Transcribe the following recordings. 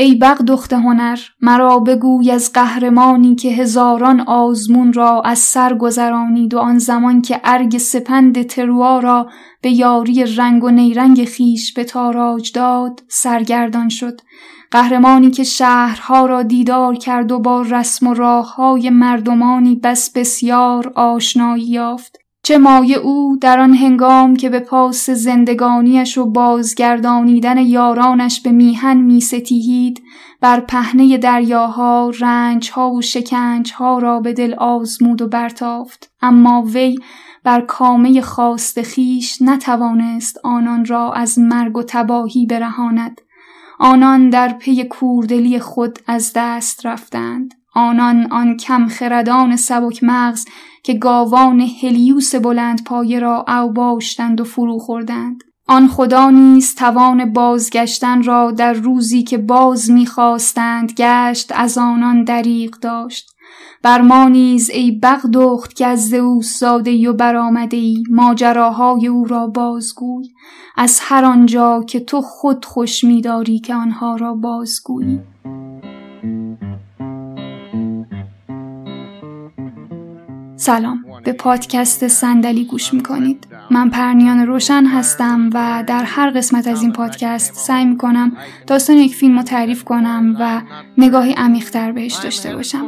ای بق دخت هنر مرا بگوی از قهرمانی که هزاران آزمون را از سر گذرانید و آن زمان که ارگ سپند تروا را به یاری رنگ و نیرنگ خیش به تاراج داد سرگردان شد. قهرمانی که شهرها را دیدار کرد و با رسم و راه های مردمانی بس بسیار آشنایی یافت. چه مایه او در آن هنگام که به پاس زندگانیش و بازگردانیدن یارانش به میهن میستیهید بر پهنه دریاها رنجها و شکنجها را به دل آزمود و برتافت. اما وی بر کامه خواست خیش نتوانست آنان را از مرگ و تباهی برهاند. آنان در پی کوردلی خود از دست رفتند. آنان آن کم خردان سبک مغز که گاوان هلیوس بلند پایه را اوباشتند و فرو خوردند. آن خدا نیز توان بازگشتن را در روزی که باز می‌خواستند گشت از آنان دریق داشت. بر ما نیز ای بغدخت که از او ساده و برآمده ای ماجراهای او را بازگوی از هر آنجا که تو خود خوش میداری که آنها را بازگویی سلام. به پادکست صندلی گوش می‌کنید. من پرنیان روشن هستم و در هر قسمت از این پادکست سعی می‌کنم داستان یک فیلم رو تعریف کنم و نگاهی عمیقتر بهش داشته باشم.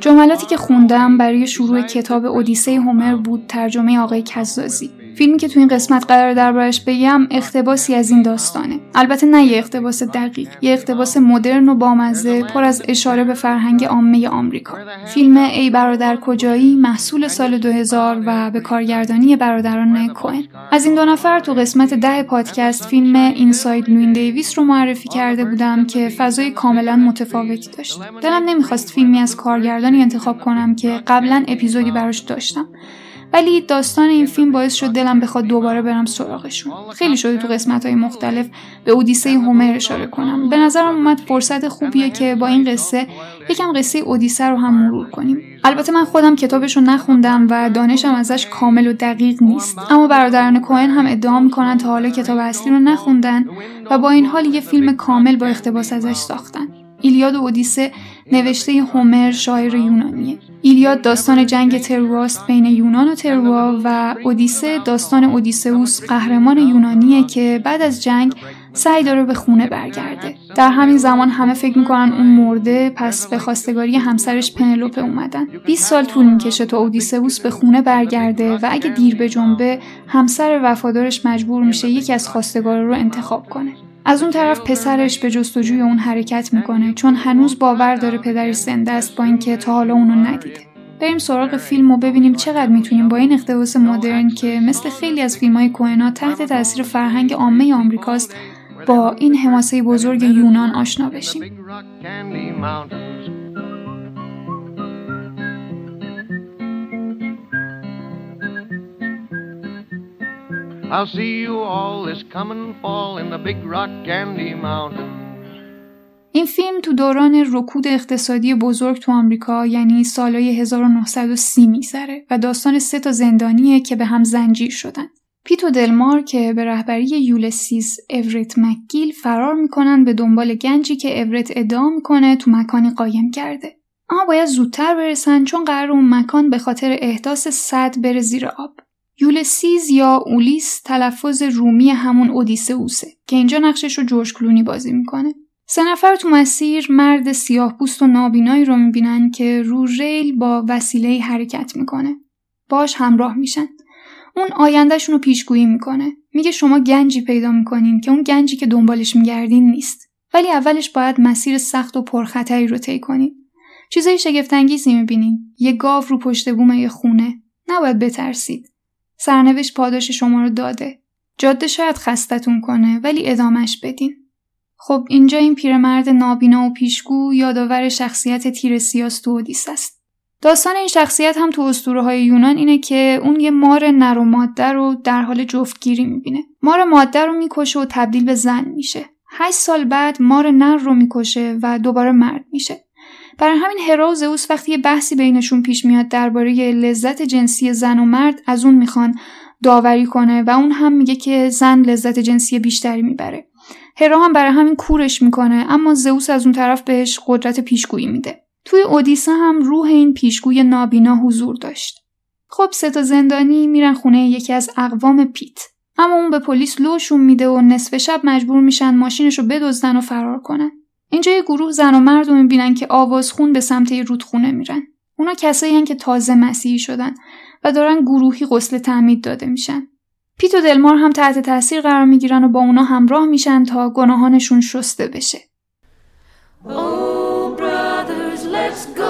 جملاتی که خوندم برای شروع کتاب اودیسه هومر بود ترجمه آقای کزازی. فیلمی که تو این قسمت قرار دربارش بگم اقتباسی از این داستانه. البته نه یه اقتباس دقیق یه اقتباس مدرن و بامزه پر از اشاره به فرهنگ عامه آمریکا. فیلم ای برادر کجایی محصول سال 2000 و به کارگردانی برادران کوئن از این دو نفر تو قسمت ده پادکست فیلم اینساید لوین دیویس رو معرفی کرده بودم که فضای کاملا متفاوتی داشت. دلم نمی‌خواست فیلمی از کارگردانی انتخاب کنم که قبلا اپیزودی براش داشتم. ولی داستان این فیلم باعث شد دلم بخواد دوباره برم سراغشون. خیلی شده تو قسمت های مختلف به اودیسه هومر اشاره کنم. به نظرم اومد فرصت خوبیه که با این قصه یکم قصه اودیسه رو هم مرور کنیم. البته من خودم کتابش رو نخوندم و دانشم ازش کامل و دقیق نیست. اما برادران کوهن هم ادعا می‌کنن تا حالا کتاب اصلی رو نخوندن و با این حال یه فیلم کامل با اقتباس ازش ساختن. ایلیاد و اودیسه نوشته هومر شاعر یونانیه. ایلیاد داستان جنگ ترواست بین یونان و تروا و اودیسه داستان اودیسئوس قهرمان یونانیه که بعد از جنگ سعی داره به خونه برگرده. در همین زمان همه فکر می‌کنن اون مرده پس به خواستگاری همسرش پنلوپه اومدن. 20 سال طول می‌کشه تا اودیسئوس به خونه برگرده و اگه دیر به جنبه همسر وفادارش مجبور میشه یکی از خواستگار رو انتخاب کنه. از اون طرف پسرش به جستجوی اون حرکت می‌کنه چون هنوز باور داره پدرش زنده است با اینکه تا حالا اونو ندیده. بریم سراغ فیلم و ببینیم چقدر می‌تونیم با این اقتباس مدرن که مثل خیلی از فیلم های کوهنا تحت تاثیر فرهنگ عامه آمریکاست با این حماسه بزرگ یونان آشنا بشیم. I'll see you all this come and fall in the big rock candy mountain. این فیلم تو دوران رکود اقتصادی بزرگ تو آمریکا یعنی سالهای 1930 میگذره و داستان سه تا زندانیه که به هم زنجیر شدن. پیتو دلمار که به رهبری یولسیس اورت مکگیل فرار می‌کنن به دنبال گنجی که اورت ادعا می‌کنه تو مکانی قایم کرده. اما باید زودتر برسن چون قرار اون مکان به خاطر احداث صد بره زیر آب. یولسیز یا اولیس تلفظ رومی همون اودیسئوسه که اینجا نقشش رو جورج کلونی بازی می‌کنه. سه نفر تو مسیر مرد سیاه پوست و نابینایی رو می‌بینن که رو ریل با وسیله حرکت می‌کنه. باش همراه میشن. اون آیندهشون رو پیشگویی می‌کنه. میگه شما گنجی پیدا می‌کنین که اون گنجی که دنبالش میگردین نیست. ولی اولش باید مسیر سخت و پرخطری رو طی کنین. چیزای شگفتانگیزی می‌بینین. یه گاو رو پشت بوم یه خونه. نباید بترسید. سرنوشت پاداش شما رو داده. جاده شاید خستتون کنه ولی ادامش بدین. خب اینجا این پیرمرد نابینا و پیشگو یادآور شخصیت تیر سیاس تو اودیس است. داستان این شخصیت هم تو اسطوره های یونان اینه که اون یه مار نر و ماده رو در حال جفتگیری می‌بینه. مار ماده رو می‌کشه و تبدیل به زن میشه. هشت سال بعد مار نر رو می‌کشه و دوباره مرد میشه. برای همین هرا و زئوس وقتی یه بحثی بینشون پیش میاد درباره لذت جنسی زن و مرد از اون می‌خوان داوری کنه و اون هم میگه که زن لذت جنسی بیشتری می‌بره. هرا هم برای همین کورش می‌کنه اما زئوس از اون طرف بهش قدرت پیشگویی میده. توی اودیسه هم روح این پیشگوی نابینا حضور داشت. خب سه تا زندانی میرن خونه یکی از اقوام پیت. اما اون به پلیس لوشون میده و نصف شب مجبور میشن ماشینش رو بدزدن و فرار کنن. اینجا یه گروه زن و مرد رو می‌بینن که آوازخون به سمت رودخونه میرن. اونا کسایی که تازه مسیحی شدن و دارن گروهی غسل تعمید داده میشن. پیت و دلمار هم تحت تاثیر قرار می‌گیرن و با اونا همراه میشن تا گناهانشون شسته بشه. Oh, brothers, let's go.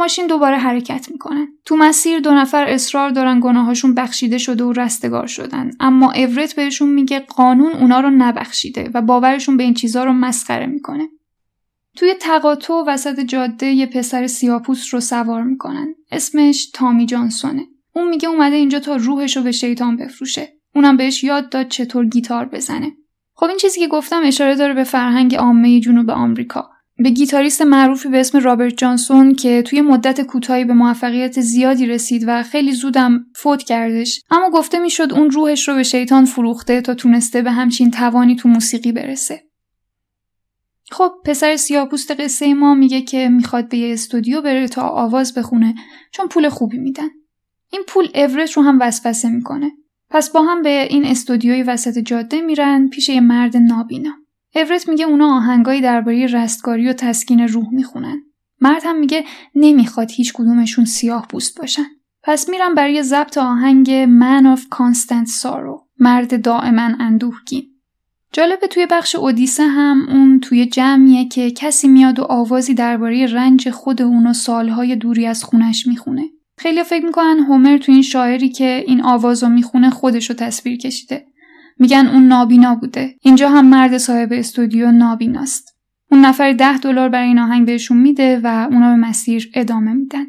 ماشین دوباره حرکت می‌کنن. تو مسیر دو نفر اصرار دارن گناهاشون بخشیده شده و رستگار شدن. اما اورت بهشون میگه قانون اونا رو نبخشیده و باورشون به این چیزا رو مسخره می‌کنه. توی تقاطع وسط جاده یه پسر سیاپوس رو سوار می‌کنن. اسمش تامی جانسونه. اون میگه اومده اینجا تا روحش رو به شیطان بفروشه. اونم بهش یاد داد چطور گیتار بزنه. خب این چیزی که گفتم اشاره داره به فرهنگ عامه جنوب آمریکا. به گیتاریست معروفی به اسم رابرت جانسون که توی مدت کوتاهی به موفقیت زیادی رسید و خیلی زودم فوت کردش. اما گفته می‌شد اون روحش رو به شیطان فروخته تا تونسته به همچین توانی تو موسیقی برسه. خب پسر سیاپوست قصه ما میگه که می‌خواد به یه استودیو بره تا آواز بخونه چون پول خوبی میدن. این پول اورت رو هم وسوسه می‌کنه. پس با هم به این استودیوی وسط جاده میرن پیش یه مرد نابینا. اورت میگه اونا آهنگایی درباره رستگاری و تسکین روح می‌خونن. مرد هم میگه نمی‌خواد هیچ کدومشون سیاه پوست باشن. پس میرم برای ضبط آهنگ Man of Constant Sorrow مرد دائما اندوهگین. جالبه توی بخش اودیسه هم اون توی جمعیه که کسی میاد و آوازی درباره رنج خود اون و سالهای دوری از خونش می‌خونه. خیلی فکر می‌کنن هومر تو این شاعری که این آواز رو می‌خونه خودش رو تصویر کشیده. میگن اون نابینا بوده. اینجا هم مرد صاحب استودیو نابیناست. اون نفر ده دلار برای این آهنگ بهشون میده و اونا به مسیر ادامه میدن.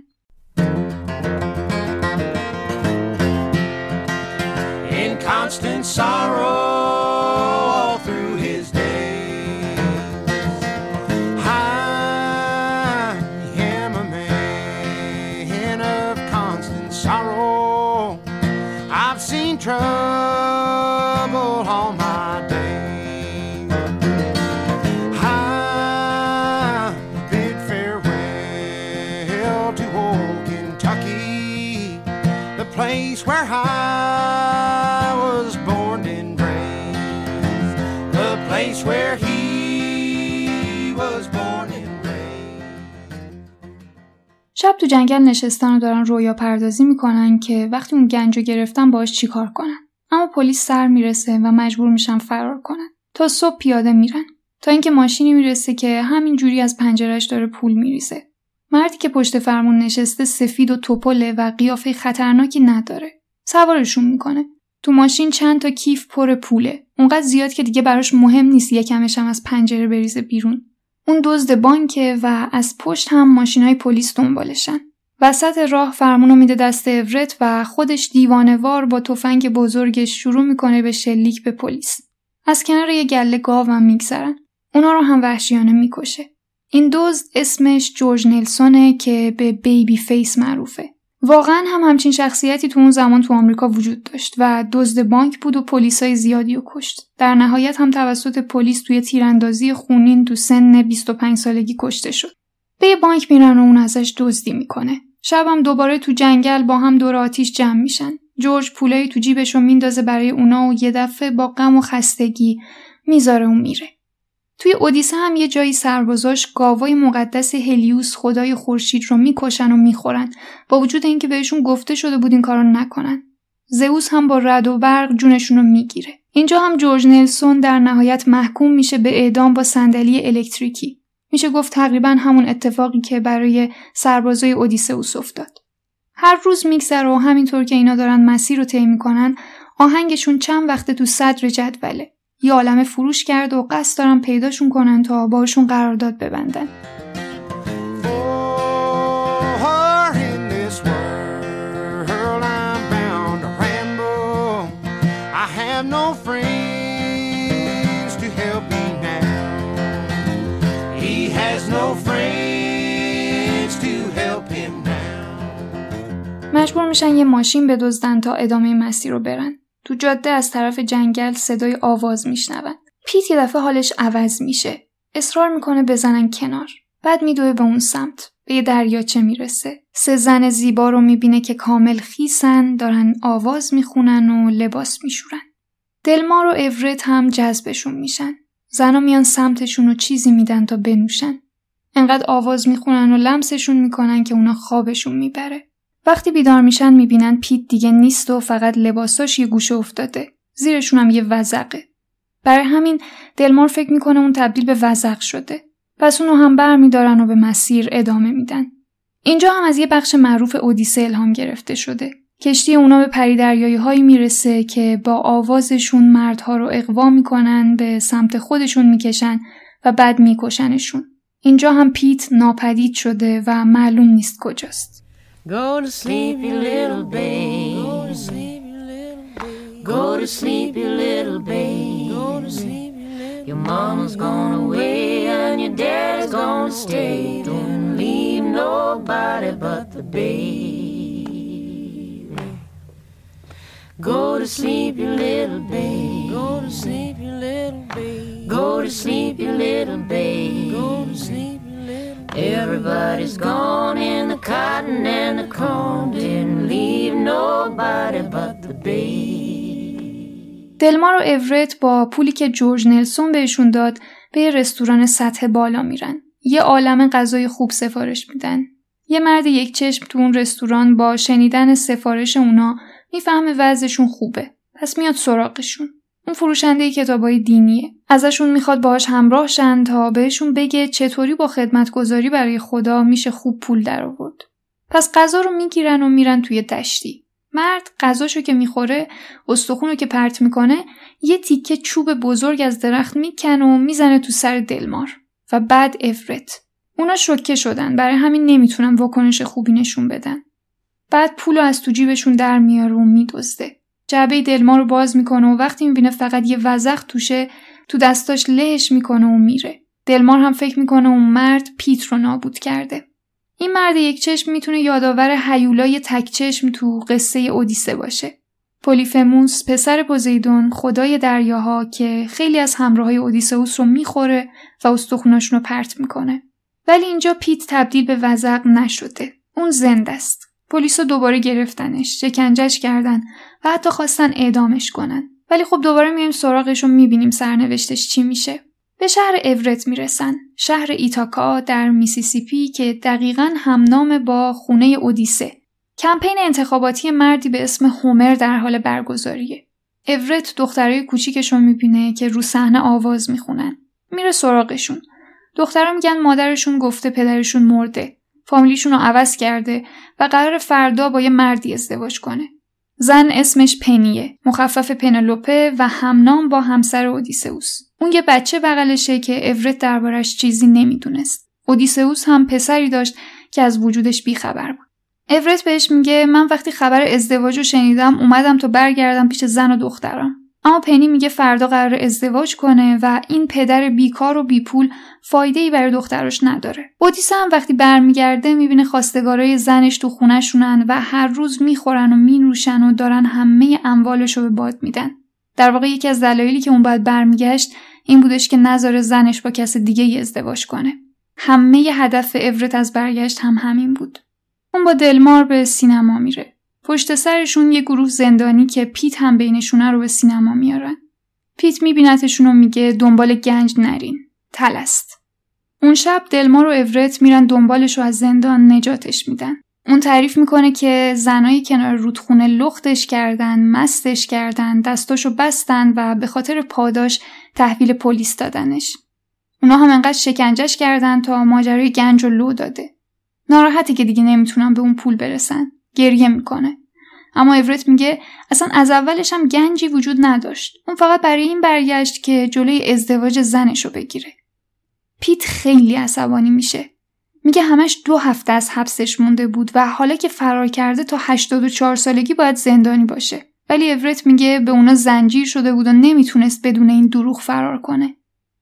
شب تو جنگل نشستن و دارن رویا پردازی می‌کنن که وقتی اون گنج رو گرفتن باش چیکار کنن؟ اما پلیس سر می‌رسه و مجبور میشن فرار کنن. تا صبح پیاده میرن. تا اینکه ماشینی می‌رسه که همین جوری از پنجرش داره پول میریزه. مردی که پشت فرمون نشسته سفید و توپله و قیافه خطرناکی نداره سوارشون می‌کنه تو ماشین چند تا کیف پر پوله اونقدر زیاد که دیگه براش مهم نیست یکمش هم از پنجره بریزه بیرون اون دزد بانکه و از پشت هم ماشین های پلیس دنبالشن. وسط راه فرمونو میده دست اورت و خودش دیوانوار با تفنگ بزرگش شروع می‌کنه به شلیک به پلیس. از کنار یه گله گاو هم میگذرن. اونا رو هم وحشیانه می‌کشه. این دزد اسمش جورج نلسونه که به بیبی فیس معروفه. واقعا هم همچین شخصیتی تو اون زمان تو آمریکا وجود داشت و دزد بانک بود و پلیسای زیادی رو کشت. در نهایت هم توسط پلیس توی تیراندازی خونین تو سن 25 سالگی کشته شد. به یه بانک میرن و اون ازش دزدی می‌کنه. شبم دوباره تو جنگل با هم دور آتیش جمع میشن. جورج پولایی تو جیبش رو میندازه برای اونا و یه دفعه با غم و خستگی می‌ذاره و میره. توی اودیسه هم یه جایی سربازاش گاوای مقدس هلیوس خدای خورشید رو می‌کشن و می‌خورن با وجود اینکه بهشون گفته شده بود این کارو نکنن زئوس هم با رد و برق جونشون رو می‌گیره. اینجا هم جورج نلسون در نهایت محکوم میشه به اعدام با صندلی الکتریکی. میشه گفت تقریبا همون اتفاقی که برای سربازای اودیسئوس افتاد. هر روز میگذره و همینطور که اینا دارن مسیر رو طی می‌کنن آهنگشون چند وقت تو صدر جدوله. یه عالم فروش کرد و قصد دارن پیداشون کنن تا باشون قرارداد ببندن. مجبور میشن یه ماشین بدزدن تا ادامه مسیر رو برن. تو جاده از طرف جنگل صدای آواز میشنون. پیت یه دفعه حالش عوض میشه. اصرار می‌کنه بزنن کنار. بعد میدوه به اون سمت. به یه دریاچه می‌رسه. سه زن زیبا رو می‌بینه که کامل خیسن دارن آواز می‌خونن و لباس میشورن. دلمار و اورت هم جذبشون میشن. زنا میان سمتشون و چیزی میدن تا بنوشن. انقدر آواز می‌خونن و لمسشون می‌کنن که اونا خوابشون می‌بره. وقتی بیدار میشن می‌بینن پیت دیگه نیست و فقط لباساش یه گوشه افتاده. زیرشون هم یه وزقه. برای همین دلمار فکر می‌کنه اون تبدیل به وزق شده. پس اونو هم بر میدارن و به مسیر ادامه میدن. اینجا هم از یه بخش معروف اودیسه الهام گرفته شده. کشتی اونا به پریدریایی هایی می‌رسه که با آوازشون مردها رو اقوا می‌کنن به سمت خودشون می‌کشن و بعد میکشنشون. اینجا هم پیت ناپدید شده و معلوم نیست کجاست. Go to sleep, you little babe. Go to sleep, you little babe. Go to sleep, you little babe. Go to sleep, you little Your mama's gone away and your dad's gonna stay. Don't leave nobody but the baby. Go to sleep, you little babe. Go to sleep, you little babe. Go to sleep, you little babe. Go to sleep. Everybody's gone in the cotton and the corn didn't leave nobody but the babe. دلمار و اورت با پولی که جورج نلسون بهشون داد به یه رستوران سطح بالا میرن. یه عالم غذای خوب سفارش میدن. یه مرد یک چشم تو اون رستوران با شنیدن سفارش اونا می‌فهمه وضعشون خوبه. پس میاد سراغشون. اون فروشنده کتابای دینیه. ازشون می‌خواد باهاش همراه شن تا بهشون بگه چطوری با خدمتگذاری برای خدا میشه خوب پول در آورد. پس غذا رو می‌گیرن و میرن توی دشتی. مرد غذاشو که می‌خوره استخونو که پرت می‌کنه یه تیکه چوب بزرگ از درخت می‌کنه و می‌زنه تو سر دلمار و بعد افرت اونا شوکه شدن برای همین نمی‌تونن واکنش خوبی نشون بدن بعد پولو از تو جیبشون در میاره و میدزده جعبه دلما رو باز می‌کنه و وقتی می‌بینه فقط یه وزخ توشه تو دستاش لهش می‌کنه و میره. دلمار هم فکر می‌کنه اون مرد پیت رو نابود کرده. این مرد یک چشم می‌تونه یادآور هیولای تک چشم تو قصه اودیسه باشه. پولیفموس پسر پوزیدون خدای دریاها که خیلی از همراهای اودیسئوس رو می‌خوره و استخوناشون رو پرت می‌کنه. ولی اینجا پیت تبدیل به وزق نشده. اون زنده است. پلیس دوباره گرفتنش شکنجش کردن و حتی خواستن اعدامش کنن. ولی خب دوباره میایم سراغش و می‌بینیم سرنوشتش چی میشه. به شهر اورت می‌رسن. شهر ایتاکا در میسیسیپی که دقیقا همنام با خونه اودیسه. کمپین انتخاباتی مردی به اسم هومر در حال برگزاریه. اورت دخترای کوچیکش رو می‌بینه که رو صحنه آواز می‌خونن. میره سراغشون. دخترها میگن مادرشون گفته پدرشون مرده. فامیلیشون رو عوض کرده و قرار فردا با یه مردی ازدواج کنه. زن اسمش پنیه مخفف پنلوپه و همنام با همسر اودیسئوس. اون یه بچه بغلشه که اورت دربارش چیزی نمی‌دونست. اودیسئوس هم پسری داشت که از وجودش بیخبر بود. اورت بهش میگه من وقتی خبر ازدواج رو شنیدم اومدم تا برگردم پیش زن و دخترم. اما پنی میگه فردا قرار ازدواج کنه و این پدر بیکار و بیپول فایده ای برای دخترش نداره. اودیسه هم وقتی برمیگرده می‌بینه خواستگارای زنش تو خونهشونن و هر روز می‌خورن و مینوشن و دارن همه اموالش رو به باد میدن. در واقع یکی از دلایلی که اون باید برمیگشت این بودش که نظر زنش با کس دیگه ای ازدواج کنه. همه هدف اورت از برگشت هم همین بود. اون با دلمار به سینما میره. پشت سرشون یه گروه زندانی که پیت هم بینشونه رو به سینما میارن. پیت میبینتشون و میگه دنبال گنج نرین. تلست. اون شب دلمار و اورت میرن دنبالش رو از زندان نجاتش میدن. اون تعریف می‌کنه که زنایی کنار رودخونه لختش کردن، مستش کردن، دستاشو بستن و به خاطر پاداش تحویل پلیس دادنش. اونا هم انقدر شکنجش کردن تا ماجرای گنج و لو داده. ناراحتی که دیگه نمی‌تونن به اون پول برسن. گریه می‌کنه. اما اورت میگه اصلا از اولش هم گنجی وجود نداشت. اون فقط برای این برگشت که جلوی ازدواج زنشو بگیره. پیت خیلی عصبانی میشه. میگه همش دو هفته از حبسش مونده بود و حالا که فرار کرده تا 84 سالگی باید زندانی باشه. ولی اورت میگه به اونا زنجیر شده بود و نمی‌تونست بدون این دروغ فرار کنه.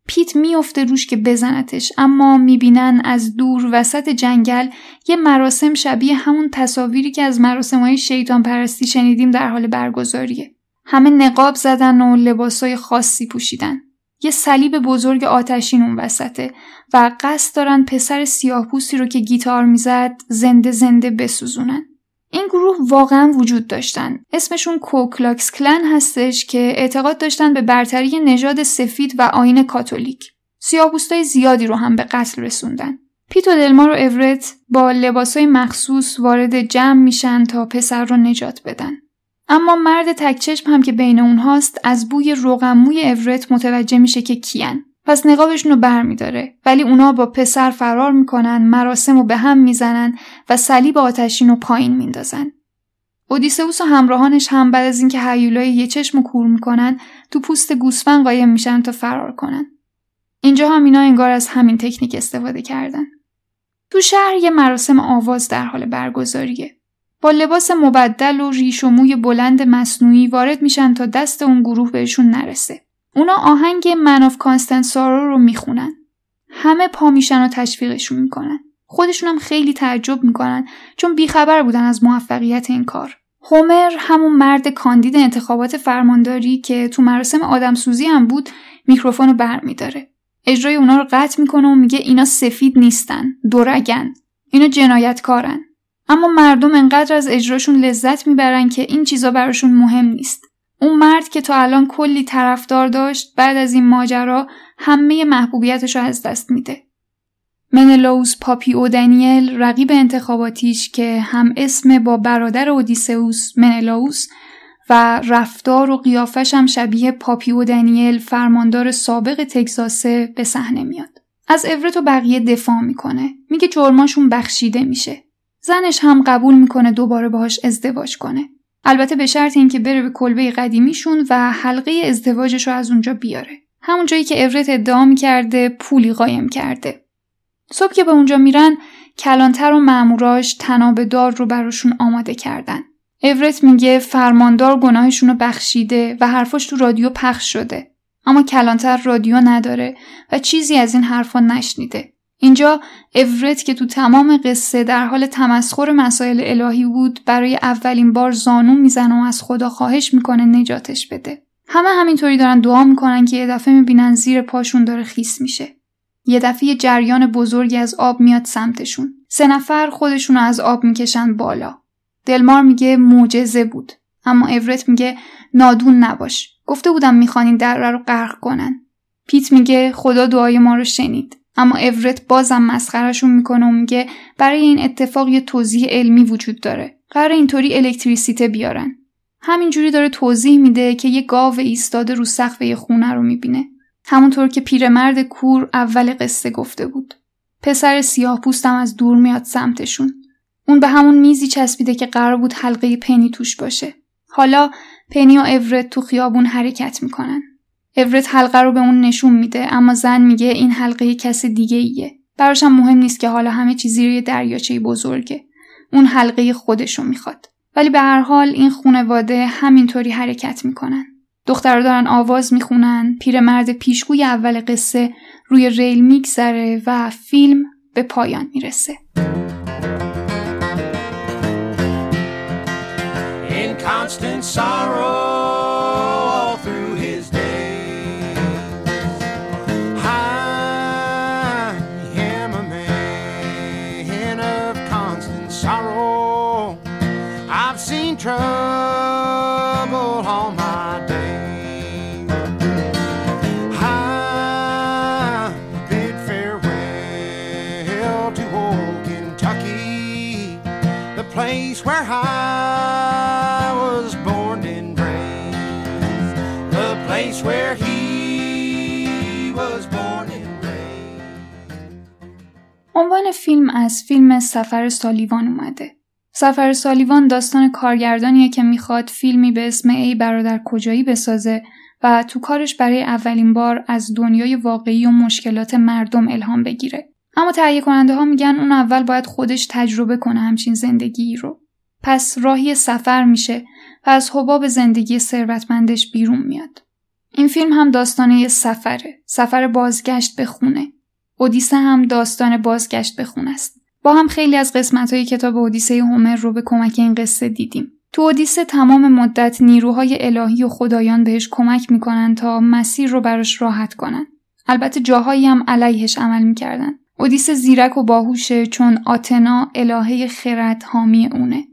پیت میافته روش که بزنتش اما می‌بینن از دور وسط جنگل یه مراسم شبیه همون تصاویری که از مراسم های شیطان پرستی شنیدیم در حال برگزاریه. همه نقاب زدن و لباسای خاصی پوشیدن. یه صلیب بزرگ آتشین اون وسطه و قصد دارن پسر سیاهپوستی رو که گیتار می‌زد زنده زنده بسوزونن. این گروه واقعا وجود داشتن. اسمشون کوکلاکس کلن هستش که اعتقاد داشتن به برتری نژاد سفید و آیین کاتولیک. سیاهپوستای زیادی رو هم به قتل رسوندن. پیت و دلمار و اورت با لباسای مخصوص وارد جمع میشن تا پسر رو نجات بدن. اما مرد تکچشم هم که بین اونهاست از بوی روغموی اورت متوجه میشه که کیان. پس نقابشون رو بر میداره ولی اونا با پسر فرار می‌کنن مراسم رو به هم می‌زنن و صلیب آتشین رو پایین میندازن. اودیسئوس و همراهانش هم بعد از اینکه هیولای یه چشم کور می‌کنن تو پوست گوسفند قایم میشن تا فرار کنن. اینجا هم اینا انگار از همین تکنیک استفاده کردن. تو شهر یه مراسم آواز در حال برگزاریه. با لباس مبدل و ریش و موی بلند مصنوعی وارد میشن تا دست اون گروه بهشون نرسه. اونا آهنگ Man of Constant Sorrow رو می‌خونن. همه پا میشن و تشویقشون می‌کنن. خودشون هم خیلی تعجب می‌کنن چون بیخبر بودن از موفقیت این کار. هومر همون مرد کاندید انتخابات فرمانداری که تو مراسم آدمسوزی هم بود میکروفون رو بر میداره. اجرای اونا رو قطع می‌کنه و میگه اینا سفید نیستن، دورگن. اینا جنایتکارن. اما مردم انقدر از اجراشون لذت می‌برن که این چیزا براشون مهم نیست. اون مرد که تا الان کلی طرفدار داشت بعد از این ماجرا همه محبوبیتش رو از دست میده. منلوس پاپی او دنیل رقیب انتخاباتیش که هم اسم با برادر اودیسئوس منلاوس و رفتار و قیافش هم شبیه پاپی او دنیل فرماندار سابق تگزاسه به صحنه میاد. از اورت و بقیه دفاع می‌کنه. میگه جرماشون بخشیده میشه. زنش هم قبول می‌کنه دوباره باهاش ازدواج کنه. البته به شرط اینکه بره به کلبه قدیمیشون و حلقه ازدواجش رو از اونجا بیاره. همون جایی که اورت ادعا کرده پولی قایم کرده. صبح که به اونجا میرن کلانتر و ماموراش تناب دار رو براشون آماده کردن. اورت میگه فرماندار گناهشون رو بخشیده و حرفاش تو رادیو پخش شده. اما کلانتر رادیو نداره و چیزی از این حرفا نشنیده. اینجا اورت که تو تمام قصه در حال تمسخر مسائل الهی بود برای اولین بار زانو می‌زنه و از خدا خواهش می‌کنه نجاتش بده. همه همینطوری دارن دعا می‌کنن که یه دفعه می‌بینن زیر پاشون داره خیس میشه. یه دفعه جریان بزرگی از آب میاد سمتشون. سه نفر خودشون از آب می‌کشن بالا. دلمار میگه معجزه بود. اما اورت میگه نادون نباش. گفته بودم می‌خوان این دره رو غرق کنن. پیت میگه خدا دعای ما رو شنید. اما اورت بازم مسخرشون می‌کنه و میگه برای این اتفاق یه توضیح علمی وجود داره. قرار اینطوری الکتریسیته بیارن. همینجوری داره توضیح میده که یه گاو ایستاده رو سقف یه خونه رو می‌بینه. همونطور که پیرمرد کور اول قصه گفته بود. پسر سیاه پوستم از دور میاد سمتشون. اون به همون میزی چسبیده که قرار بود حلقه پنی توش باشه. حالا پنی و اورت تو خیابون حرکت می‌کنن. اورت حلقه رو به اون نشون میده اما زن میگه این حلقه کس دیگه ایه. براشم مهم نیست که حالا همه چیز زیر دریاچه بزرگه. اون حلقه خودش رو می‌خواد. ولی به هر حال این خونواده همینطوری حرکت می‌کنن. دخترها دارن آواز می‌خونن، پیرمرد پیشگوی اول قصه روی ریل میگذره و فیلم به پایان می‌رسه. In constant sorrow place where I was born and raised. The place where he was born and raised. عنوان فیلم از فیلم سفر سالیوان اومده. سفر سالیوان داستان کارگردانیه که می‌خواد فیلمی به اسم ای برادر کجایی بسازه و تو کارش برای اولین بار از دنیای واقعی و مشکلات مردم الهام بگیره. اما تهیه کننده ها میگن اون اول باید خودش تجربه کنه همچین زندگی رو. پس راهی سفر میشه و از حباب زندگی ثروتمندش بیرون میاد. این فیلم هم داستانه سفره. سفر بازگشت به خونه. اودیسه هم داستان بازگشت به خونه است. با هم خیلی از قسمت های کتاب اودیسه هومر رو به کمک این قصه دیدیم. تو اودیسه تمام مدت نیروهای الهی و خدایان بهش کمک می‌کنن تا مسیر رو براش راحت کنن. البته جاهایی هم علیهش عمل می‌کردن. اودیسه زیرک و باهوشه چون آتنا الهه خرد حامی اونه.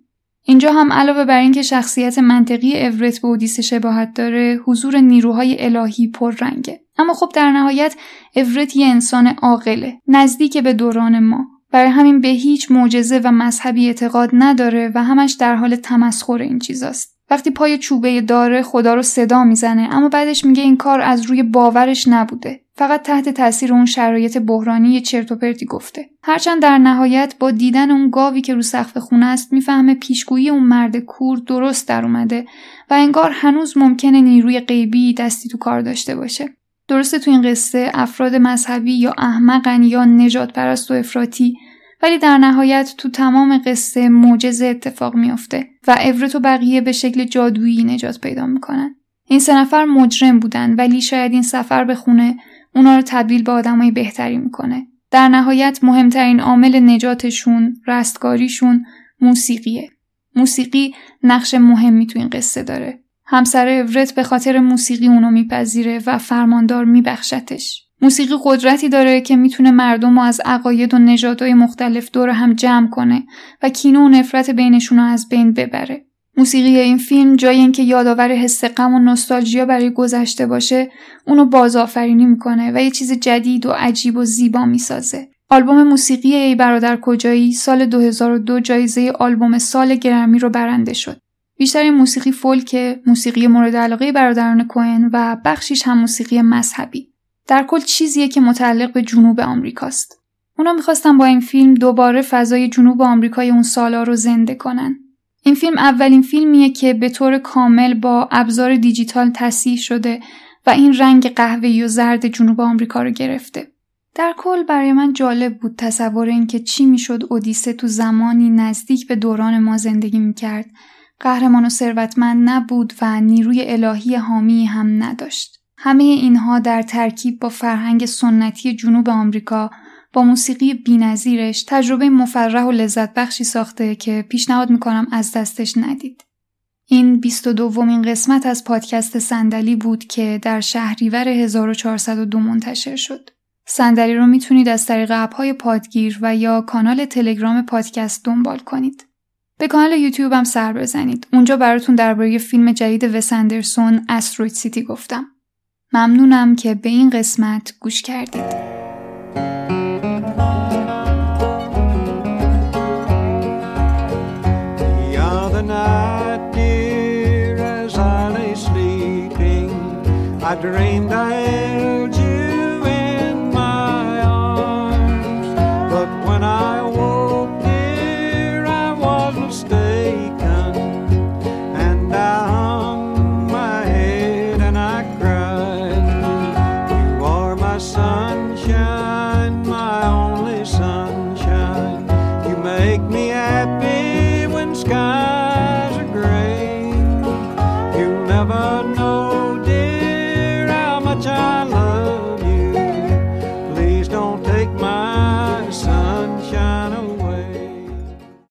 اینجا هم علاوه بر اینکه شخصیت منطقی اورت به اودیسه شباهت داره حضور نیروهای الهی پررنگه. اما خب در نهایت اورت یه انسان عاقله نزدیک به دوران ما. برای همین به هیچ معجزه و مذهبی اعتقاد نداره و همش در حال تمسخر این چیزاست. وقتی پای چوبه داره خدا رو صدا می‌زنه اما بعدش میگه این کار از روی باورش نبوده. فقط تحت تاثیر اون شرایط بحرانی چرت و پرتی گفته. هرچند در نهایت با دیدن اون گاوی که رو سقف خونه است می‌فهمه پیشگویی اون مرد کور درست در اومده و انگار هنوز ممکنه نیروی غیبی دستی تو کار داشته باشه. درسته تو این قصه افراد مذهبی یا احمقن یا نجات پرست و افراطی ولی در نهایت تو تمام قصه معجزه اتفاق میافته و اورت و بقیه به شکل جادویی نجات پیدا می‌کنن. این سه نفر مجرم بودن ولی شاید این سفر به خونه اونا رو تبدیل به آدمای بهتری می‌کنه. در نهایت مهمترین عامل نجاتشون رستگاریشون موسیقیه. موسیقی نقش مهمی تو این قصه داره. همسر اورت به خاطر موسیقی اونو میپذیره و فرماندار میبخشتش. موسیقی قدرتی داره که می‌تونه مردم رو از عقاید و نژادهای مختلف دور هم جمع کنه و کینه و نفرت بینشون رو از بین ببره. موسیقی این فیلم جای اینکه یادآور حس غم و نوستالژیا برای گذشته باشه اونو بازآفرینی می‌کنه و یه چیز جدید و عجیب و زیبا می‌سازه آلبوم موسیقی ای برادر کجایی سال 2002 جایزه آلبوم سال گرمی رو برنده شد بیشتر موسیقی فولک موسیقی مورد علاقه برادران کوین و بخشیش هم موسیقی مذهبی در کل چیزیه که متعلق به جنوب آمریکاست. اونا می‌خواستن با این فیلم دوباره فضای جنوب آمریکای اون سالا رو زنده کنن. این فیلم اولین فیلمیه که به طور کامل با ابزار دیجیتال تصحیح شده و این رنگ قهوه‌ای و زرد جنوب آمریکا رو گرفته. در کل برای من جالب بود تصور اینکه چی می‌شد اودیسه تو زمانی نزدیک به دوران ما زندگی می‌کرد. قهرمان و ثروتمند نبود و نیروی الهی حامی هم نداشت. همه اینها در ترکیب با فرهنگ سنتی جنوب آمریکا با موسیقی بینظیرش تجربه مفرح و لذت بخشی ساخته که پیشنهاد می‌کنم از دستش ندید. این 22 دومین قسمت از پادکست صندلی بود که در شهریور 1402 منتشر شد. صندلی رو می‌تونید از طریق اپهای پادگیر و یا کانال تلگرام پادکست دنبال کنید. به کانال یوتیوب هم سر بزنید. اونجا براتون درباره فیلم جدید وسندرسون استروید سیتی گفتم. ممنونم که به این قسمت گوش کردید. the night, dear, as I lay sleeping, I dreamed I.